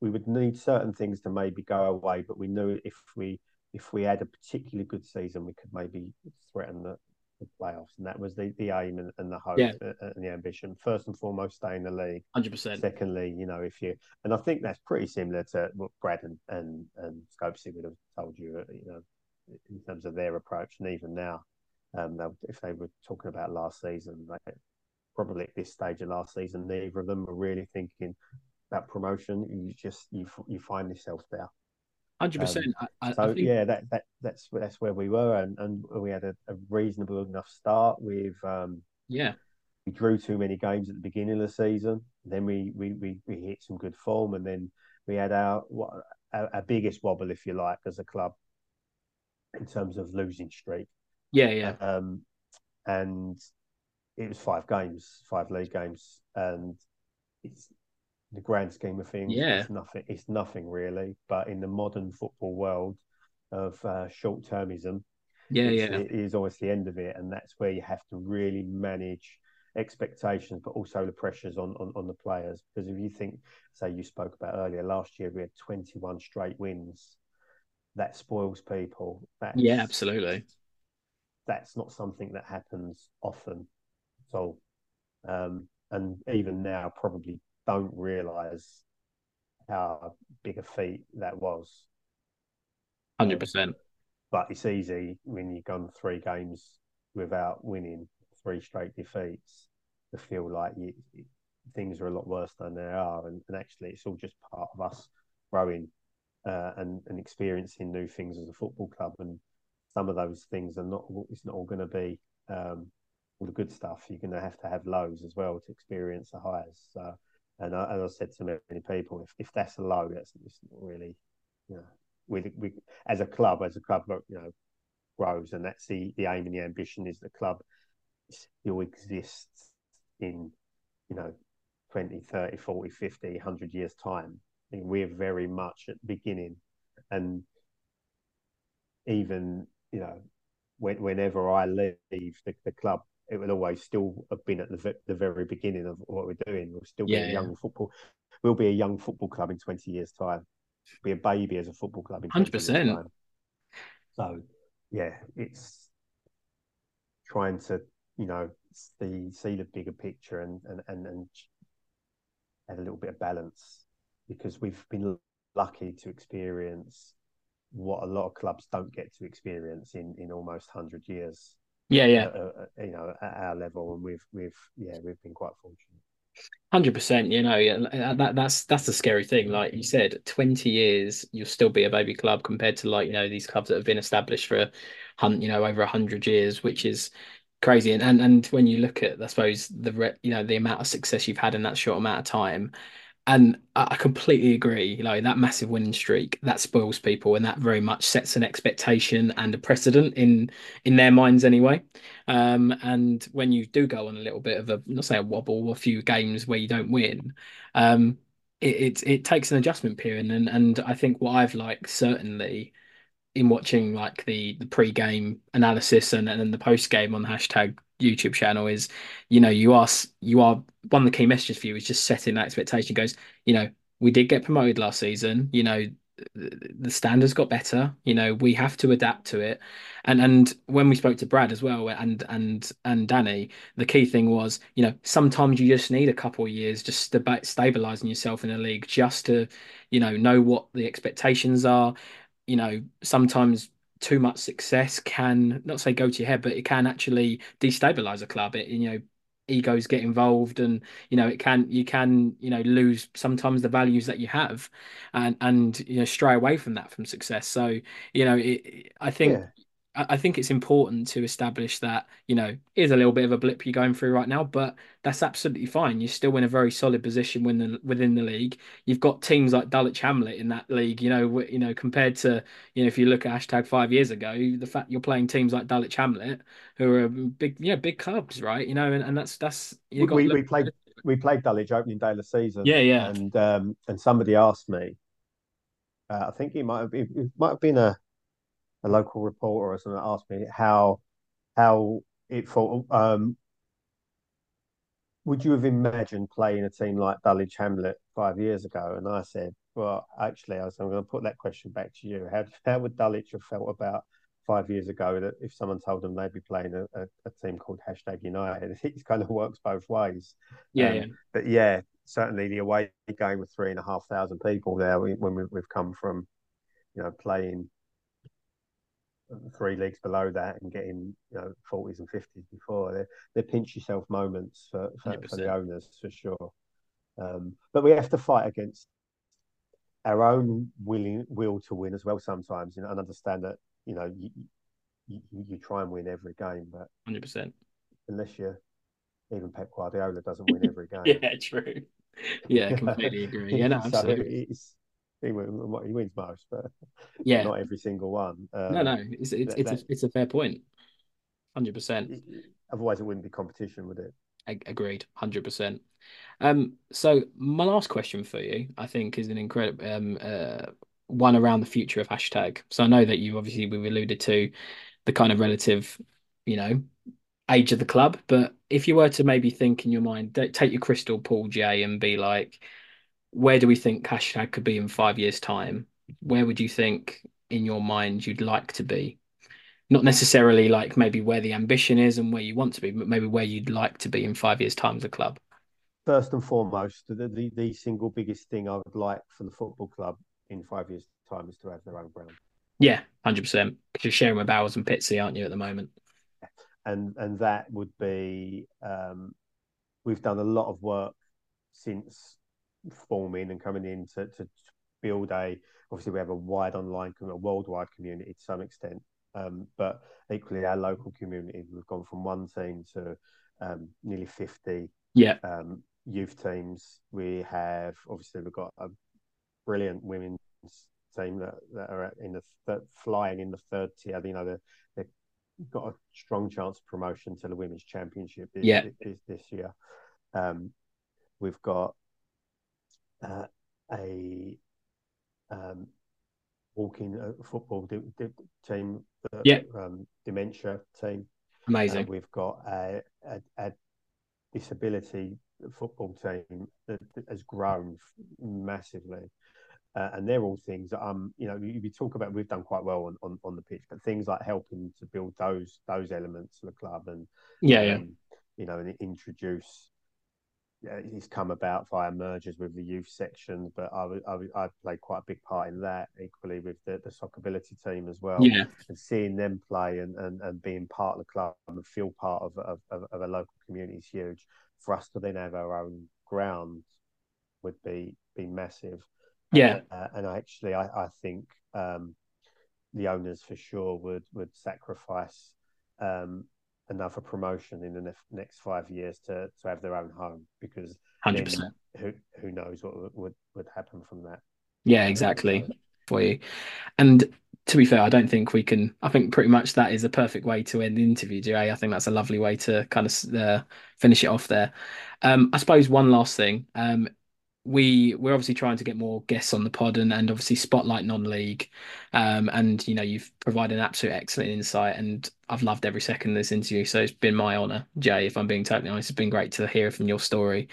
we would need certain things to maybe go away. But we knew if we if we had a particularly good season, we could maybe threaten the, the playoffs, and that was the, the aim and, and the hope yeah. and the ambition. First and foremost, stay in the league. Hundred percent. Secondly, you know, if you and I think that's pretty similar to what Brad and and, and Scopesy would have told you, uh, you know, in terms of their approach, and even now, um, if they were talking about last season, like probably at this stage of last season, neither of them were really thinking about promotion. You just you you find yourself there. Hundred um, percent. So think... yeah, that, that that's that's where we were, and, and we had a, a reasonable enough start. With um, yeah, we drew too many games at the beginning of the season. Then we we we, we hit some good form, and then we had our what our, our biggest wobble, if you like, as a club in terms of losing streak. Yeah, yeah. Um, and it was five games, five league games, and it's the grand scheme of things, yeah. it's nothing. It's nothing really. But in the modern football world of uh, short termism, yeah, yeah, it is always the end of it, and that's where you have to really manage expectations, but also the pressures on, on, on the players. Because if you think, say, you spoke about earlier, last year we had 21 straight wins. That spoils people. That's, yeah, absolutely. That's not something that happens often. So, um, and even now, probably don't realise how big a feat that was. Hundred percent. But it's easy when you've gone three games without winning, three straight defeats, to feel like you, things are a lot worse than they are, and, and actually it's all just part of us growing uh, and and experiencing new things as a football club. And some of those things are not. It's not all going to be um, all the good stuff. You're going to have to have lows as well to experience the highs. So and I, as I said to many people, if, if that's a low, that's not really, you know, we, we as a club, as a club, you know, grows, and that's the, the aim and the ambition is the club still exists in, you know, 20, 30, 40, 50, 100 years' time. I mean, we're very much at the beginning. And even, you know, when, whenever I leave the, the club, it will always still have been at the the very beginning of what we're doing. We'll still be a young football. We'll be a young football club in twenty years' time. We'll Be a baby as a football club in 20 years' 100%. time. So, yeah, it's trying to you know see see the bigger picture and and and, and add a little bit of balance because we've been lucky to experience what a lot of clubs don't get to experience in in almost 100 years Yeah, yeah. uh, uh, you know at our level and we've we've yeah we've been quite fortunate Hundred percent, you know, yeah, that that's that's the scary thing. Like you said, twenty years, you'll still be a baby club compared to like you know these clubs that have been established for, you know, over a hundred years, which is crazy. And and and when you look at, I suppose the re you know the amount of success you've had in that short amount of time, and I completely agree. Know, that massive winning streak that spoils people, and that very much sets an expectation and a precedent in in their minds anyway. Um, and when you do go on a little bit of a, not say a wobble, a few games where you don't win, um, it it, it takes an adjustment period. And and I think what I've liked certainly in watching like the the pre-game analysis and and then the post-game on the hashtag YouTube channel is, you know, you are you are one of the key messages for you is just setting that expectation. Goes, you know, we did get promoted last season. You know, the, the standards got better. You know, we have to adapt to it. And and when we spoke to Brad as well and and and Danny, the key thing was, you know, sometimes you just need a couple of years just sta- stabilizing yourself in a league just to, you know, know what the expectations are you know, sometimes too much success can not say go to your head, but it can actually destabilize a club. It, you know, egos get involved and, you know, it can, you can, you know, lose sometimes the values that you have and, and, you know, stray away from that from success. So, you know, it, I think yeah I think it's important to establish that, you know, here's a little bit of a blip you're going through right now, but that's absolutely fine. You're still in a very solid position within the, within the league. You've got teams like Dulwich Hamlet in that league, you know, you know, compared to, you know, if you look at hashtag five years ago, the fact you're playing teams like Dulwich Hamlet, who are big, you know, big clubs, right? You know, and, and that's that's you we, we, to look. we played we played Dulwich opening day of the season Yeah, yeah, and um and somebody asked me uh, I think he might have been, it might have been a a local reporter or something that asked me how how it felt. Um, would you have imagined playing a team like Dulwich Hamlet five years ago? And I said, well, actually, I was, I'm going to put that question back to you. How how would Dulwich have felt about five years ago that if someone told them they'd be playing a, a, a team called hashtag United? It kind of works both ways. yeah, Um, yeah, but yeah, certainly the away game with three and a half thousand people there when we, we've come from, you know, playing three leagues below that and getting you know 40s and 50s before they're, they're pinch yourself moments for, for, for the owners for sure um, but we have to fight against our own willing will to win as well sometimes you know, and understand that you know you, you, you try and win every game but hundred percent. unless you even Pep Guardiola doesn't win every game Yeah, true. Yeah, completely agree. Yeah, no, so absolutely. it's, he, win- he wins most but Yeah, not every single one um, no, no, it's it's that- it's a, it's a fair point. Hundred percent. otherwise it wouldn't be competition would it Agreed. Hundred percent. Um, so my last question for you, I think, is an incredible um uh one around the future of hashtag. So I know that you obviously we've alluded to the kind of relative, you know, age of the club, but if you were to maybe think in your mind, take your crystal ball, Jay, and be like, where do we think hashtag could be in five years' time? Where would you think in your mind you'd like to be? Not necessarily like maybe where the ambition is and where you want to be, but maybe where you'd like to be in five years' time as a club. first and foremost, the, the, the single biggest thing I would like for the football club in five years' time is to have their own ground. Yeah, hundred percent. Because you're sharing with Bowers and Pitsea, aren't you, at the moment? And and that would be um, we've done a lot of work since forming and coming in to, to build a obviously we have a wide online a worldwide community to some extent. Um, but equally our local community, we've gone from one team to um, nearly 50 Yeah, um, youth teams. We have obviously we've got a brilliant women's team that, that are in the th- flying in the third tier. You know, they they've got a strong chance of promotion to the women's championship this, Yeah. this, this year. Um, we've got uh, a um, walking uh, football di- di- team, uh, Yeah. um, dementia team. Uh, Amazing. we've got a, a, a disability football team that, that has grown massively. Uh, and they're all things that um you know you, you talk about we've done quite well on, on, on the pitch but things like helping to build those those elements of the club and Yeah, yeah. um, you know and introduce yeah, it's come about via mergers with the youth section, but I, I, I played quite a big part in that equally with the, the soccerability team as well Yeah. and seeing them play and, and, and being part of the club and feel part of, of, of, of a local community is huge. For us to then have our own ground would be be massive. Yeah. Uh, and actually, I, I think um, the owners for sure would would sacrifice um, another promotion in the nef- next five years to, to have their own home because Hundred then percent. who who knows what would, would, would happen from that. Yeah, exactly. For you. And to be fair, I don't think we can. I think pretty much that is a perfect way to end the interview, Jay. I think that's a lovely way to kind of uh, finish it off there. Um, I suppose one last thing. Um, we we're obviously trying to get more guests on the pod and, and obviously spotlight non-league. Um, and you know you've provided an absolute excellent insight, and I've loved every second of this interview. So it's been my honor, Jay. If I'm being totally honest, it's been great to hear from your story.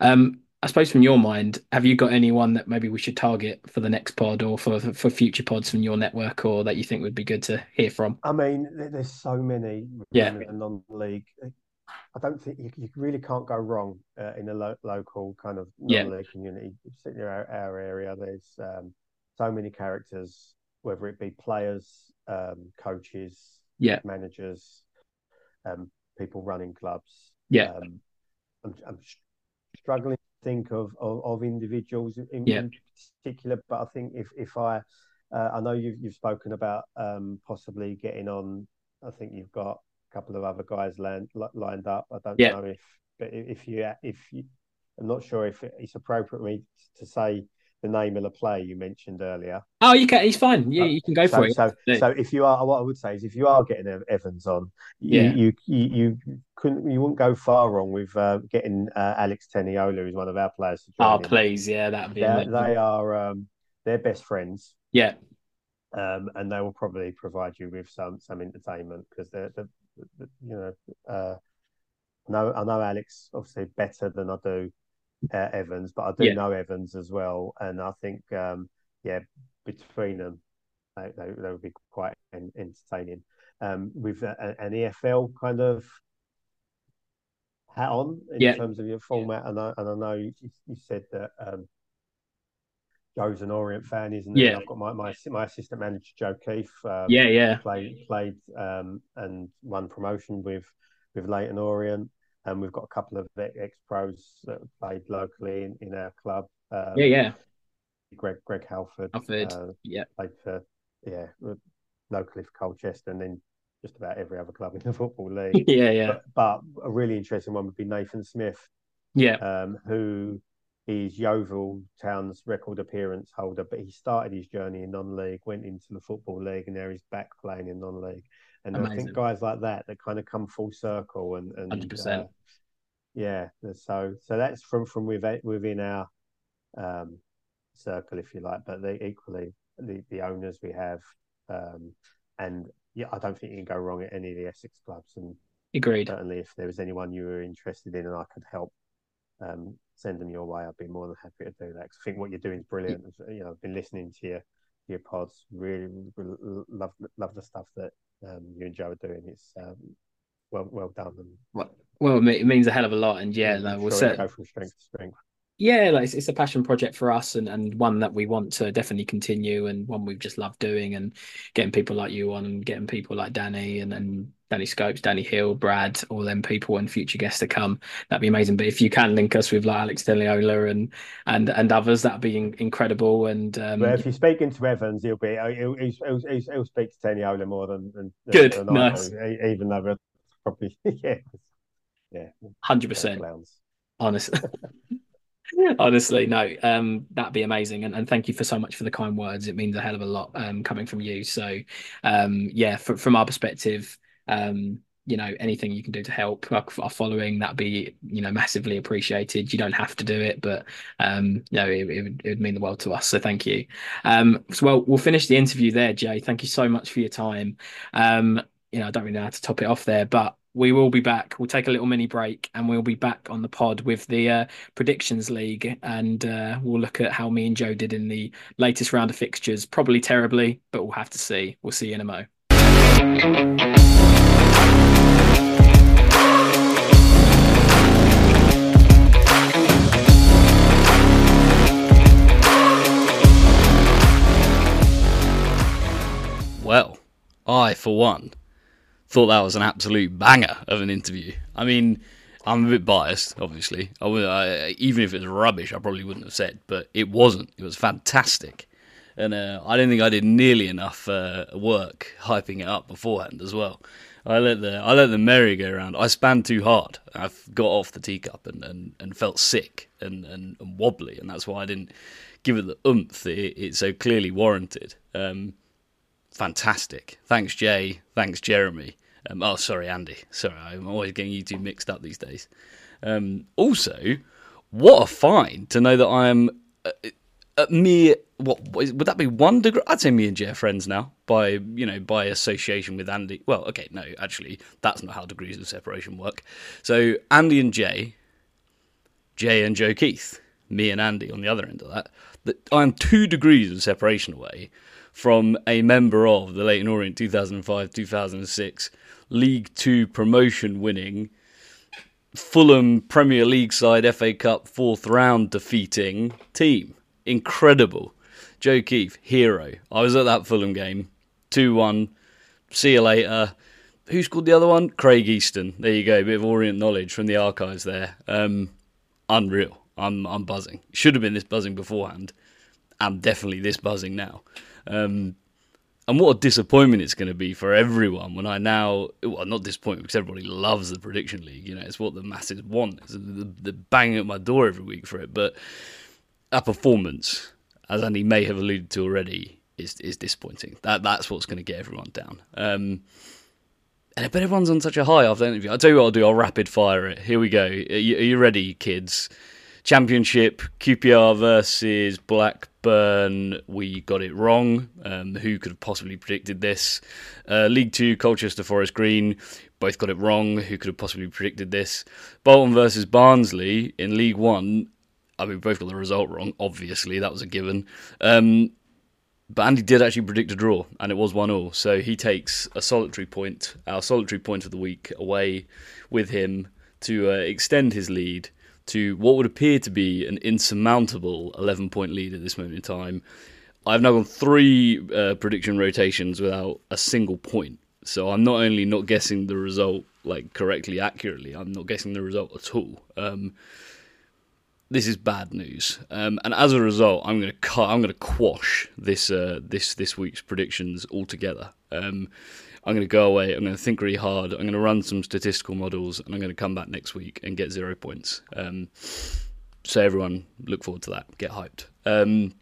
Um, I suppose from your mind, have you got anyone that maybe we should target for the next pod or for for future pods from your network, or that you think would be good to hear from? I mean, there's so many Yeah. non-league. I don't think you, you really can't go wrong uh, in a lo- local kind of Yeah. community. Particularly our, our area, there's um, so many characters, whether it be players, um, coaches, Yeah. managers, um, people running clubs. Yeah. Um, I'm, I'm struggling to think of of, of individuals in, Yeah. in particular, but I think if if I uh, I know you've you've spoken about um, possibly getting on. I think you've got a couple of other guys land, li- lined up. I don't Yeah. know if, but if you if you, I'm not sure if it's appropriate for me to say the name of the play you mentioned earlier. Oh, you can. He's fine. Yeah, you can go so, for it. So, Yeah. so if you are, what I would say is, if you are getting Evans on, you Yeah. you, you you couldn't, you wouldn't go far wrong with uh, getting uh, Alex Teniola, who's one of our players. To Oh, please, yeah, that'd be they are um, they're best friends, Yeah, um, and they will probably provide you with some some entertainment because they're, you know, uh, no, I know Alex obviously better than I do uh, Evans, but I do Yeah. know Evans as well, and I think um, yeah, between them, they, they, they would be quite en- entertaining. Um, with a, an EFL kind of hat on in Yeah. terms of your format, and I and I know you, you said that um, Joe's an Orient fan, isn't he? Yeah. I've got my, my my assistant manager Joe Keith. Um, yeah, yeah, played played um, and won promotion with with Leyton Orient, and we've got a couple of ex pros that played locally in, in our club. Um, yeah, yeah. Greg Greg Halford, Halford, uh, Yeah, played for yeah locally for Colchester, and then just about every other club in the football league. yeah, yeah, But, but a really interesting one would be Nathan Smith, yeah. um, who is Yeovil Town's record appearance holder, but he started his journey in non-league, went into the football league, and now he's back playing in non-league. And I think guys like that that kind of come full circle and and 100%. uh, yeah, so so that's from from within within our um, circle, if you like. But they equally the the owners we have, um, and yeah, I don't think you can go wrong at any of the Essex clubs. And Agreed. certainly, if there was anyone you were interested in and I could help, um, send them your way. I'd be more than happy to do that. 'Cause I think what you're doing is brilliant. You know, I've been listening to your your pods. Really, really love love the stuff that um, you and Joe are doing. It's um, well well done. And Well, well, it means a hell of a lot, and yeah, no, we'll it'll set. go from strength to strength. Yeah, like it's, it's a passion project for us, and and one that we want to definitely continue, and one we've just loved doing, and getting people like you on, and getting people like Danny and and Danny Scopes, Danny Hill, Brad, all them people, and future guests to come. That'd be amazing. But if you can link us with like Alex Teniola and and and others, that'd be in- incredible. And um, But if you're speaking to Evans, he'll be he'll, he'll, he'll, he'll, speak to Teniola more than, than Good, than nice. e- even though probably yeah yeah hundred percent. Honestly, honestly, no, um, that'd be amazing, and, and thank you for so much for the kind words. It means a hell of a lot um, coming from you. So, um, yeah, fr from our perspective, um, you know anything you can do to help our, our following that'd be you know massively appreciated. You don't have to do it but um you know it, it, would, it would mean the world to us. So thank you. Um so well we'll finish the interview there jay. Thank you so much for your time. Um you know i don't really know how to top it off there but we will be back. We'll take a little mini break and we'll be back on the pod with the uh, predictions league and uh, we'll look at how me and joe did in the latest round of fixtures. Probably terribly but we'll have to see. We'll see you in a mo. Well, I, for one, thought that was an absolute banger of an interview. I mean, I'm a bit biased, obviously. I, I, even if it was rubbish, I probably wouldn't have said, but it wasn't. It was fantastic. And uh, I don't think I did nearly enough uh, work hyping it up beforehand as well. I let the I let the merry go round. I span too hard. I got off the teacup and, and, and felt sick and, and, and, wobbly, and that's why I didn't give it the oomph that it, it so clearly warranted. Um, fantastic. Thanks, Jay. Thanks, Jeremy. Um, oh, sorry, Andy. Sorry, I'm always getting you two mixed up these days. Um, also, what a find to know that I am uh, at mere what would that be one degree? I'd say me and Jay are friends now by you know by association with Andy. Well, okay, no, actually, that's not how degrees of separation work. So Andy and Jay, Jay and Joe Keith, me and Andy on the other end of that. That I'm two degrees of separation away from a member of the Leyton Orient 2005 2006 League Two promotion winning Fulham Premier League side FA Cup fourth round defeating team. Incredible. Joe Keith, hero. I was at that Fulham game. 2 1. See you later. Who scored the other one? Craig Easton. There you go. A bit of Orient knowledge from the archives there. Um, unreal. I'm I'm buzzing. Should have been this buzzing beforehand. I'm definitely this buzzing now. Um, and what a disappointment it's going to be for everyone when I now, well, not disappointment because everybody loves the prediction league. You know, it's what the masses want. It's the, the banging at my door every week for it. But our performance, as Andy may have alluded to already, is is disappointing. That that's what's going to get everyone down. Um, and I bet everyone's on such a high after the interview. I'll tell you what I'll do. I'll rapid fire it. Here we go. Are you, are you ready, kids? Championship, QPR versus Blackburn. We got it wrong. Um, who could have possibly predicted this? Uh, League Two, Colchester Forest Green. Both got it wrong. Who could have possibly predicted this? Bolton versus Barnsley in League One. I mean, we both got the result wrong. Obviously, that was a given. Um, but Andy did actually predict a draw, and it was one all. So he takes a solitary point, our solitary point of the week, away with him to uh, extend his lead to what would appear to be an insurmountable 11 point lead at this moment in time. I've now gone three uh, prediction rotations without a single point. So I'm not only not guessing the result like correctly, accurately, I'm not guessing the result at all. Um, this is bad news, um, and as a result, I'm going to cut. I'm going to quash this uh, this this week's predictions altogether. Um, I'm going to go away. I'm going to think really hard. I'm going to run some statistical models, and I'm going to come back next week and get zero points. Um, so everyone, look forward to that. Get hyped. Um,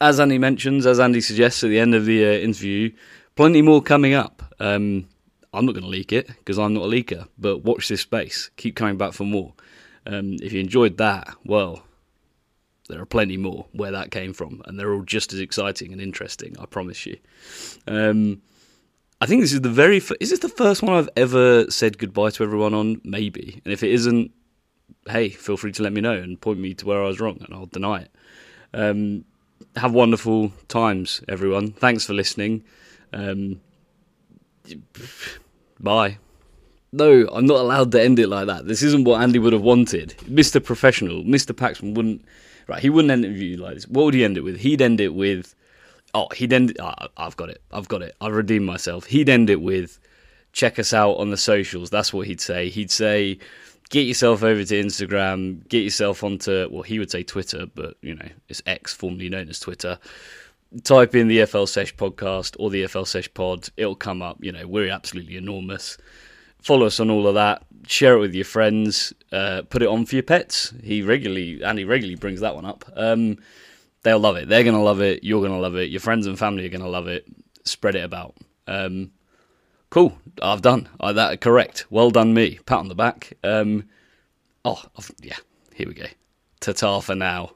as Andy mentions, as Andy suggests at the end of the uh, interview, plenty more coming up. Um, I'm not going to leak it because I'm not a leaker, but watch this space. Keep coming back for more. Um, if you enjoyed that, well, there are plenty more where that came from, and they're all just as exciting and interesting. I promise you. Um, I think this is the very f- is this the first one I've ever said goodbye to everyone on? Maybe, and if it isn't, hey, feel free to let me know and point me to where I was wrong, and I'll deny it. Um, have wonderful times, everyone. Thanks for listening. Um, bye. No, I'm not allowed to end it like that. This isn't what Andy would have wanted. Mr. Professional, Mr. Paxman wouldn't. Right, he wouldn't end it like this. What would he end it with? He'd end it with oh, he'd end. Oh, I've got it. I've got it. I've redeemed myself. He'd end it with, check us out on the socials. That's what he'd say. He'd say, get yourself over to Instagram. Get yourself onto. Well, he would say Twitter, but you know it's X, formerly known as Twitter. Type in the EFL Sesh podcast or the EFL Sesh pod. It'll come up. You know we're absolutely enormous. Follow us on all of that. Share it with your friends. Uh, put it on for your pets. He regularly, and he regularly brings that one up. Um, they'll love it. They're going to love it. You're going to love it. Your friends and family are going to love it. Spread it about. Um, cool. I've done I, that. Correct. Well done, me. Pat on the back. Um, oh, I've, yeah. Here we go. Ta ta for now.